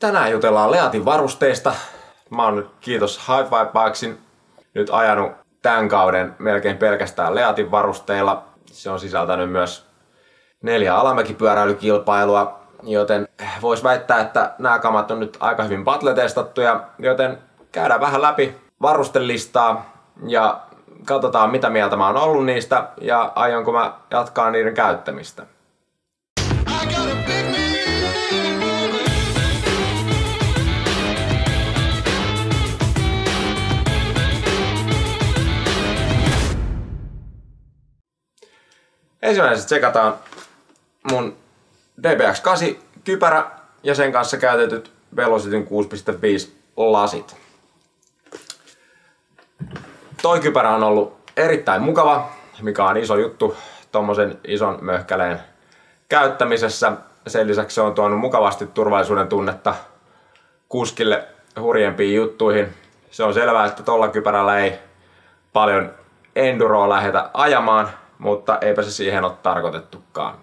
Tänään jutellaan Leatin varusteista. Mä oon kiitos High Five Bikesin, nyt ajanut tämän kauden melkein pelkästään Leatin varusteilla. Se on sisältänyt myös neljä alamäkipyöräilykilpailua, joten vois väittää, että nämä kamat on nyt aika hyvin battle-testattuja, joten käydään vähän läpi varustelistaa ja katsotaan mitä mieltä mä oon ollut niistä ja aionko mä jatkaa niiden käyttämistä. Ensimmäisenä tsekataan mun DBX8 kypärä ja sen kanssa käytetyt Velocityn 6.5 lasit. Toi kypärä on ollut erittäin mukava, mikä on iso juttu tuommoisen ison möhkäleen käyttämisessä. Sen lisäksi se on tuonut mukavasti turvallisuuden tunnetta kuskille hurjempiin juttuihin. Se on selvää, että tuolla kypärällä ei paljon enduroa lähetä ajamaan, mutta eipä se siihen ole tarkoitettukaan.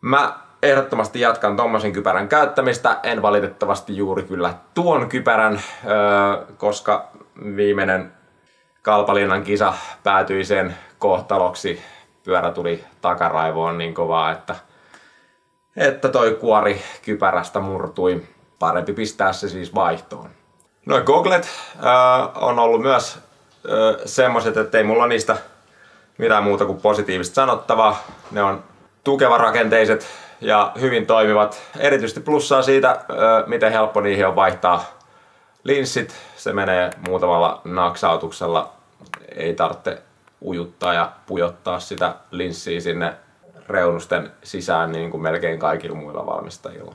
Mä ehdottomasti jatkan tommosen kypärän käyttämistä. En valitettavasti juuri kyllä tuon kypärän, koska viimeinen Kalpalinnan kisa päätyi sen kohtaloksi. Pyörä tuli takaraivoon niin kovaa, että, että toi kuori kypärästä murtui. Parempi pistää se siis vaihtoon. Noin goglet äh, on ollut myös äh, semmoset, että ei mulla niistä mitään muuta kuin positiivista sanottavaa. Ne on tukevarakenteiset ja hyvin toimivat. Erityisesti plussaa siitä, miten helppo niihin on vaihtaa linssit. Se menee muutamalla naksautuksella. Ei tarvitse ujuttaa ja pujottaa sitä linssiä sinne reunusten sisään niin kuin melkein kaikilla muilla valmistajilla.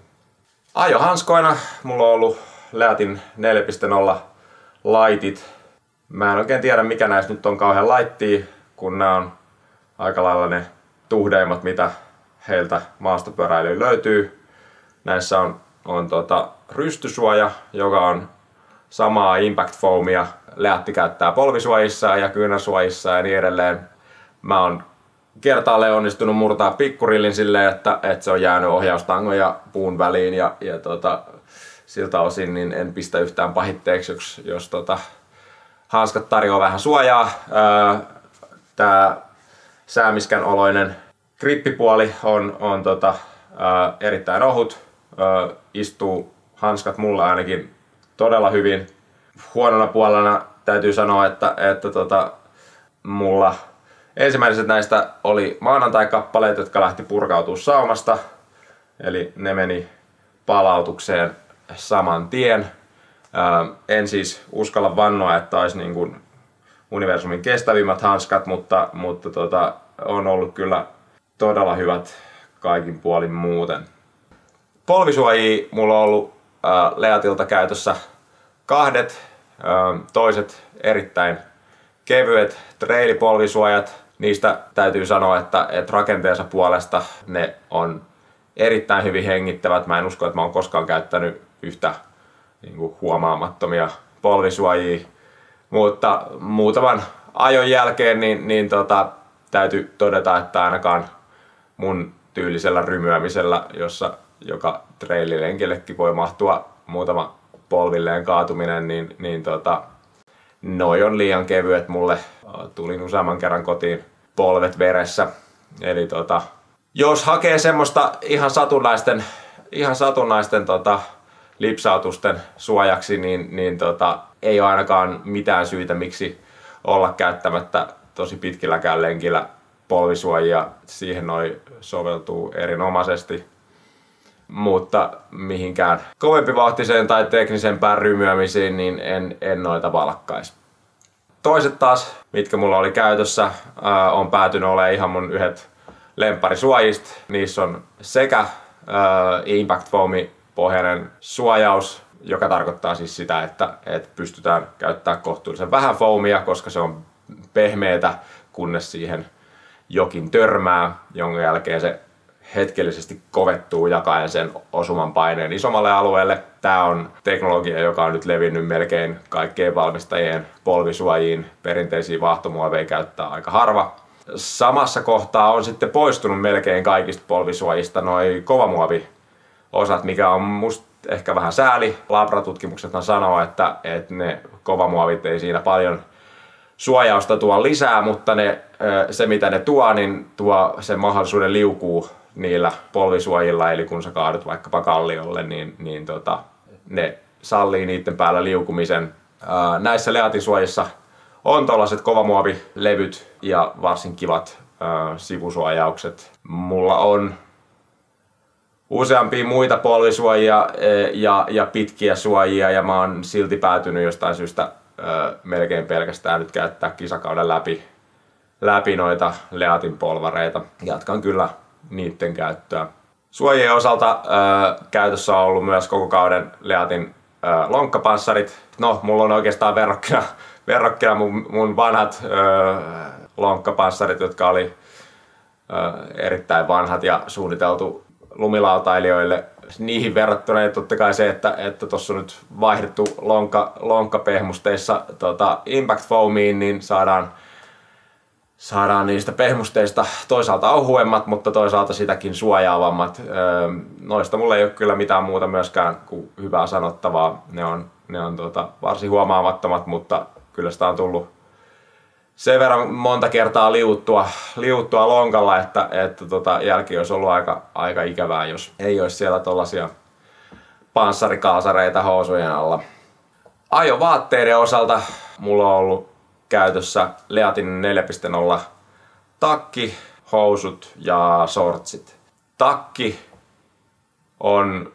Ajohanskoina mulla on ollut Leatin 4.0 laitit. Mä en oikein tiedä mikä näistä nyt on kauhean laittia, kun nämä on aika lailla ne tuhdeimmat, mitä heiltä maastopyöräilyyn löytyy. Näissä on, on tota, rystysuoja, joka on samaa impact foamia. Leatti käyttää polvisuojissa ja kyynäsuojissa ja niin edelleen. Mä oon kertaalle onnistunut murtaa pikkurillin silleen, että, että se on jäänyt ohjaustangon ja puun väliin ja, ja tota, siltä osin niin en pistä yhtään pahitteeksi, jos, jos tota, hanskat tarjoaa vähän suojaa. Öö, Tää säämiskän oloinen grippipuoli on, on tota, ää, erittäin ohut. Ää, istuu hanskat mulla ainakin todella hyvin. Huonona puolena täytyy sanoa, että, että tota, mulla ensimmäiset näistä oli maanantai-kappaleet, jotka lähti purkautua saumasta. Eli ne meni palautukseen saman tien. Ää, en siis uskalla vannoa, että olisi niin kuin universumin kestävimmät hanskat, mutta, mutta tota, on ollut kyllä todella hyvät kaikin puolin muuten. Polvisuojia mulla on ollut äh, Leatilta käytössä kahdet, äh, toiset erittäin kevyet trailipolvisuojat. Niistä täytyy sanoa, että, että rakenteensa puolesta ne on erittäin hyvin hengittävät. Mä en usko, että mä oon koskaan käyttänyt yhtä niin kuin, huomaamattomia polvisuojia mutta muutaman ajon jälkeen niin, niin tota, täytyy todeta, että ainakaan mun tyylisellä rymyämisellä, jossa joka treililenkillekin voi mahtua muutama polvilleen kaatuminen, niin, niin tota, noi on liian kevyet mulle. Tulin useamman kerran kotiin polvet veressä. Eli tota, jos hakee semmoista ihan satunnaisten, ihan satunnaisten tota, lipsautusten suojaksi, niin, niin tota, ei ole ainakaan mitään syytä, miksi olla käyttämättä tosi pitkilläkään lenkillä polvisuojia. Siihen noi soveltuu erinomaisesti. Mutta mihinkään kovempivauhtiseen tai teknisempään rymyämisiin, niin en, en noita valkkaisi. Toiset taas, mitkä mulla oli käytössä, ää, on päätynyt olemaan ihan mun yhdet lempparisuojista. Niissä on sekä ää, Impact Foami pohjainen suojaus, joka tarkoittaa siis sitä, että, että pystytään käyttämään kohtuullisen vähän foamia, koska se on pehmeätä, kunnes siihen jokin törmää, jonka jälkeen se hetkellisesti kovettuu jakaen sen osuman paineen isommalle alueelle. Tämä on teknologia, joka on nyt levinnyt melkein kaikkien valmistajien polvisuojiin. Perinteisiä vahtomuoveja käyttää aika harva. Samassa kohtaa on sitten poistunut melkein kaikista polvisuojista noin kovamuovi osat, mikä on musta ehkä vähän sääli. Labratutkimuksethan sanoo, että, että ne kovamuovit ei siinä paljon suojausta tuo lisää, mutta ne, se mitä ne tuo, niin tuo sen mahdollisuuden liukuu niillä polvisuojilla, eli kun sä kaadut vaikkapa kalliolle, niin, niin tota, ne sallii niiden päällä liukumisen. näissä leatisuojissa on tuollaiset kovamuovilevyt ja varsin kivat sivusuojaukset. Mulla on useampia muita polvisuojia e, ja, ja pitkiä suojia ja mä oon silti päätynyt jostain syystä melkein pelkästään nyt käyttää kisakauden läpi, läpi noita Leatin polvareita. Jatkan kyllä niiden käyttöä. Suojien osalta ö, käytössä on ollut myös koko kauden Leatin ö, lonkkapanssarit. No, mulla on oikeastaan verrokkina, verrokkina mun, mun vanhat ö, lonkkapanssarit, jotka oli ö, erittäin vanhat ja suunniteltu lumilautailijoille. Niihin verrattuna niin totta kai se, että että tuossa on nyt vaihdettu lonka, lonkkapehmusteissa tota, Impact Foamiin, niin saadaan saadaan niistä pehmusteista toisaalta ohuemmat, mutta toisaalta sitäkin suojaavammat. Öö, noista mulla ei ole kyllä mitään muuta myöskään kuin hyvää sanottavaa. Ne on, ne on tota, varsin huomaamattomat, mutta kyllä sitä on tullut sen verran monta kertaa liuttua, liuttua lonkalla, että, että tota, jälki olisi ollut aika, aika ikävää, jos ei olisi siellä tuollaisia panssarikaasareita housujen alla. Ajo vaatteiden osalta mulla on ollut käytössä Leatin 4.0 takki, housut ja sortsit. Takki on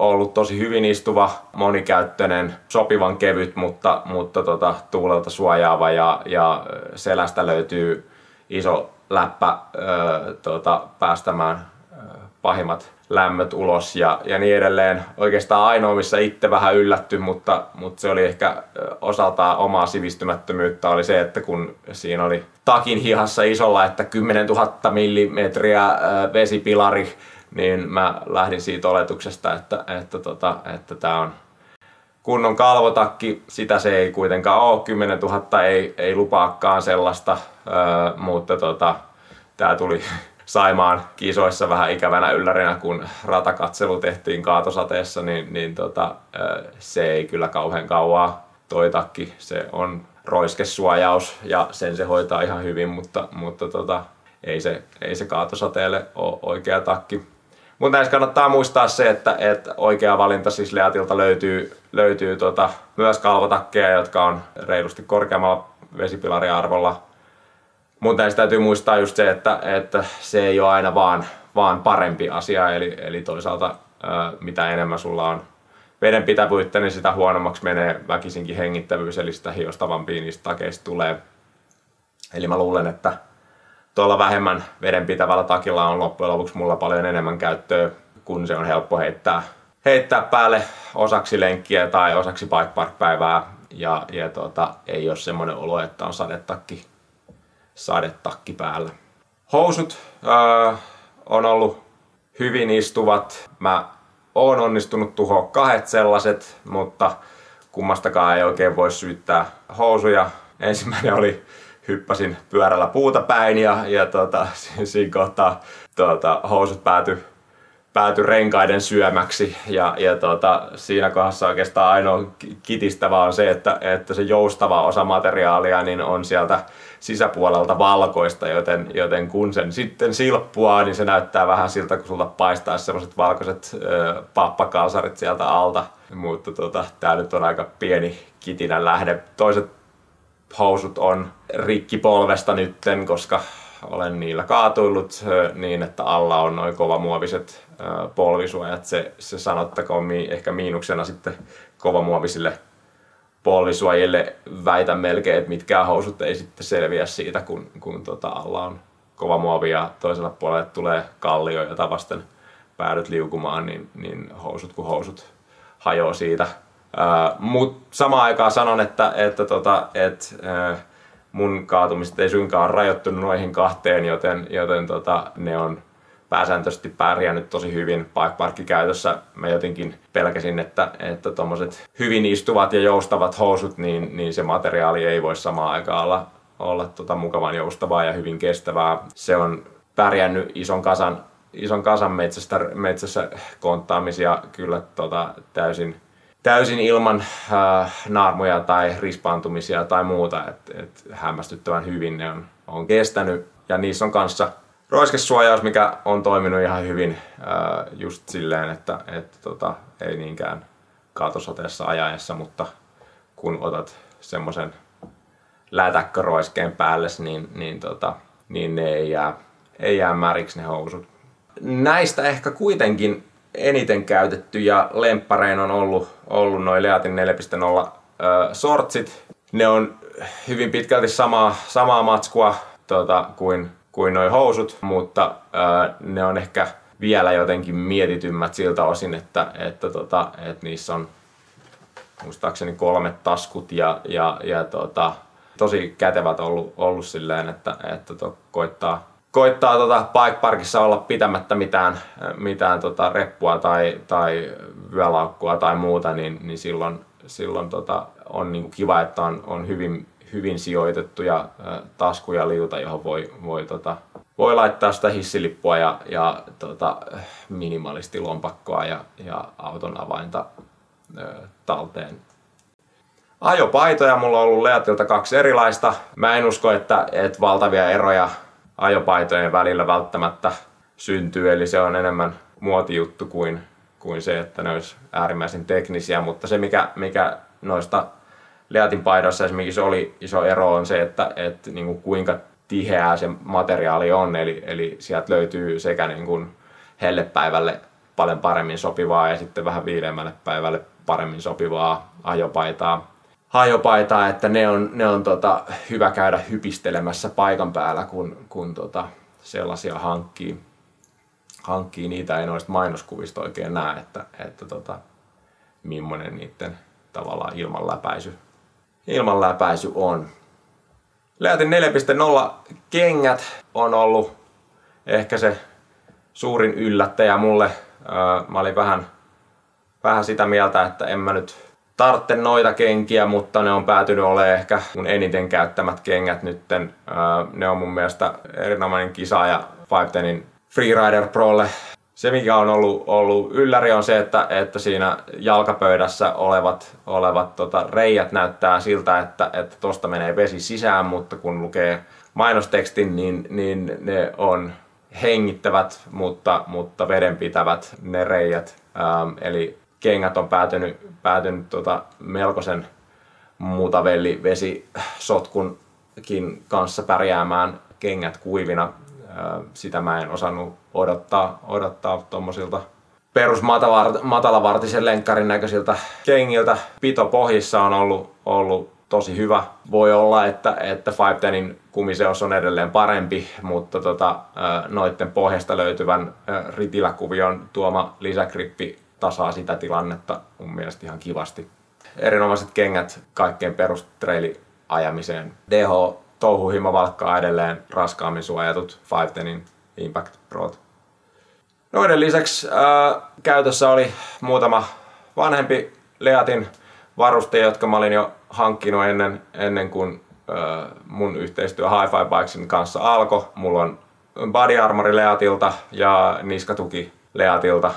ollut tosi hyvin istuva, monikäyttöinen, sopivan kevyt, mutta, mutta tota, tuulelta suojaava ja, ja selästä löytyy iso läppä ö, tota, päästämään ö, pahimmat lämmöt ulos ja, ja niin edelleen. Oikeastaan ainoa, missä itse vähän yllätty, mutta, mutta se oli ehkä osaltaan omaa sivistymättömyyttä, oli se, että kun siinä oli takin hihassa isolla, että 10 000 millimetriä vesipilari, niin mä lähdin siitä oletuksesta, että, että, tota, että tämä on kunnon kalvotakki, sitä se ei kuitenkaan ole, 10 000 ei, ei lupaakaan sellaista, öö, mutta tota, tämä tuli Saimaan kisoissa vähän ikävänä yllärinä, kun ratakatselu tehtiin kaatosateessa, niin, niin tota, se ei kyllä kauhean kauaa toi takki. Se on roiskesuojaus ja sen se hoitaa ihan hyvin, mutta, mutta tota, ei, se, ei se kaatosateelle ole oikea takki. Mutta näissä kannattaa muistaa se, että, että oikea valinta siis Leatilta löytyy, löytyy tota, myös kalvotakkeja, jotka on reilusti korkeammalla vesipilariarvolla mutta näistä täytyy muistaa just se, että, että se ei ole aina vaan, vaan parempi asia, eli, eli toisaalta mitä enemmän sulla on vedenpitävyyttä, niin sitä huonommaksi menee väkisinkin hengittävyys, eli sitä hiostavampiin niistä takeista tulee. Eli mä luulen, että tuolla vähemmän vedenpitävällä takilla on loppujen lopuksi mulla paljon enemmän käyttöä, kun se on helppo heittää, heittää päälle osaksi lenkkiä tai osaksi bike park päivää ja, ja tuota, ei ole semmoinen olo, että on sadetakki sadetakki päällä. Housut äh, on ollut hyvin istuvat. Mä oon onnistunut tuhoa kahdet sellaiset, mutta kummastakaan ei oikein voi syyttää housuja. Ensimmäinen oli hyppäsin pyörällä puuta päin ja, ja tota, siinä kohtaa tota, housut päätyi pääty renkaiden syömäksi ja, ja tota, siinä kohdassa oikeastaan ainoa kitistävä on se, että, että se joustava osa materiaalia niin on sieltä sisäpuolelta valkoista, joten, joten kun sen sitten silppua, niin se näyttää vähän siltä, kun sulta paistaa sellaiset valkoiset ö, pappakalsarit sieltä alta. Mutta tota, tää nyt on aika pieni kitinän lähde. Toiset housut on rikki polvesta nytten, koska olen niillä kaatuillut niin, että alla on noin kovamuoviset polvisuojat. Se, se sanottakoon mi, ehkä miinuksena sitten kovamuovisille polvisuojille väitän melkein, että mitkään housut ei sitten selviä siitä, kun, kun tota alla on kova muovi ja toisella puolella tulee kallio, jota vasten päädyt liukumaan, niin, niin housut kuin housut hajoaa siitä. Mutta samaan aikaan sanon, että, että, tota, että mun kaatumiset ei suinkaan ole rajoittunut noihin kahteen, joten, joten tota, ne on pääsääntöisesti pärjännyt tosi hyvin bikeparkkikäytössä. Mä jotenkin pelkäsin, että, että hyvin istuvat ja joustavat housut, niin, niin se materiaali ei voi samaan aikaan olla, olla tota mukavan joustavaa ja hyvin kestävää. Se on pärjännyt ison kasan ison kasan metsästä, metsässä konttaamisia kyllä tota, täysin, täysin ilman äh, naarmuja tai rispaantumisia tai muuta. Et, et hämmästyttävän hyvin ne on, on kestänyt ja niissä on kanssa roiskesuojaus, mikä on toiminut ihan hyvin äh, just silleen, että, että tota, ei niinkään kaatosateessa ajaessa, mutta kun otat semmoisen lätäkköroiskeen päälle, niin, niin, tota, niin ne ei jää, ei jää märiksi ne housut. Näistä ehkä kuitenkin eniten käytetty ja lempparein on ollut, ollut noin Leatin 4.0 äh, sortsit. Ne on hyvin pitkälti samaa, samaa matskua tota, kuin, kuin noin housut, mutta äh, ne on ehkä vielä jotenkin mietitymmät siltä osin, että, että, tota, että niissä on muistaakseni kolmet taskut ja, ja, ja tota, tosi kätevät ollut, ollut silleen, että, että to, koittaa, koittaa tota bike parkissa olla pitämättä mitään, mitään tota reppua tai, tai vyölaukkua tai muuta, niin, niin silloin, silloin tota, on niinku kiva, että on, on hyvin, hyvin sijoitettuja ä, tasku ja liuta, johon voi, voi, tota, voi laittaa sitä hissilippua ja, ja tota, minimalisti lompakkoa ja, ja auton avainta ä, talteen Ajopaitoja mulla on ollut Leatilta kaksi erilaista. Mä en usko, että, että valtavia eroja ajopaitojen välillä välttämättä syntyy, eli se on enemmän muotijuttu kuin, kuin se, että ne olisi äärimmäisen teknisiä, mutta se mikä, mikä noista Leatin paidoissa esimerkiksi oli iso ero on se, että, että niin kuin kuinka tiheää se materiaali on, eli, eli sieltä löytyy sekä niin kuin hellepäivälle paljon paremmin sopivaa ja sitten vähän viileämmälle päivälle paremmin sopivaa ajopaitaa hajopaitaa, että ne on, ne on tota, hyvä käydä hypistelemässä paikan päällä, kun, kun tota, sellaisia hankkii. hankkii. Niitä ei noista mainoskuvista oikein näe, että, että tota, millainen niiden tavallaan ilmanläpäisy, ilmanläpäisy on. Leatin 4.0 kengät on ollut ehkä se suurin yllättäjä mulle. Mä olin vähän, vähän sitä mieltä, että en mä nyt tartte noita kenkiä, mutta ne on päätynyt olemaan ehkä mun eniten käyttämät kengät nytten. Ne on mun mielestä erinomainen ja 510 Freerider Prolle. Se mikä on ollut, ollut ylläri on se, että, että siinä jalkapöydässä olevat, olevat tota, reijät näyttää siltä, että, että menee vesi sisään, mutta kun lukee mainostekstin, niin, niin ne on hengittävät, mutta, mutta vedenpitävät ne reijät. Ähm, eli kengät on päätynyt, päätynyt tota melkoisen mutavelli vesisotkunkin kanssa pärjäämään kengät kuivina. Sitä mä en osannut odottaa, odottaa tuommoisilta perus matalavartisen lenkkarin näköisiltä kengiltä. Pito pohjissa on ollut, ollut tosi hyvä. Voi olla, että, että 510 kumiseos on edelleen parempi, mutta tota, noitten pohjasta löytyvän ritiläkuvion tuoma lisäkrippi tasaa sitä tilannetta mun mielestä ihan kivasti. Erinomaiset kengät kaikkeen perustreili-ajamiseen. DH touhuhimo valkkaa edelleen raskaammin suojatut 510 Impact Pro. Noiden lisäksi ää, käytössä oli muutama vanhempi Leatin varuste, jotka mä olin jo hankkinut ennen, ennen kuin ää, mun yhteistyö Hi-Fi Bikesin kanssa alkoi. Mulla on Body Armori Leatilta ja niskatuki Leatilta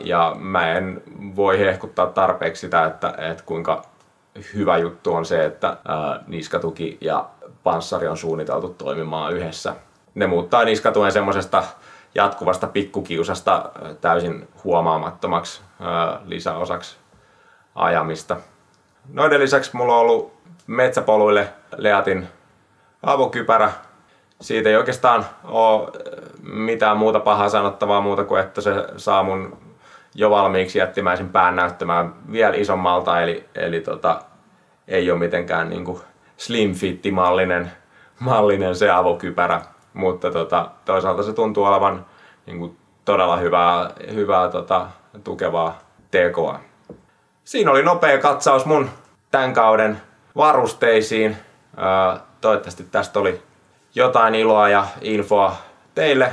ja mä en voi hehkuttaa tarpeeksi sitä, että, että kuinka hyvä juttu on se, että niskatuki ja panssari on suunniteltu toimimaan yhdessä. Ne muuttaa niskatuen semmoisesta jatkuvasta pikkukiusasta täysin huomaamattomaksi lisäosaksi ajamista. Noiden lisäksi mulla on ollut metsäpoluille Leatin avokypärä, siitä ei oikeastaan ole mitään muuta pahaa sanottavaa muuta kuin, että se saa mun jo valmiiksi jättimäisen pään näyttämään vielä isommalta, eli, eli tota, ei ole mitenkään niin kuin slim fitti mallinen, mallinen se avokypärä, mutta tota, toisaalta se tuntuu olevan niin kuin todella hyvää, hyvää tota, tukevaa tekoa. Siinä oli nopea katsaus mun tämän kauden varusteisiin. toivottavasti tästä oli jotain iloa ja infoa teille.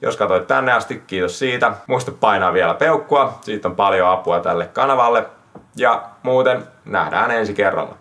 Jos katsoit tänne asti, kiitos siitä. Muista painaa vielä peukkua, siitä on paljon apua tälle kanavalle. Ja muuten nähdään ensi kerralla.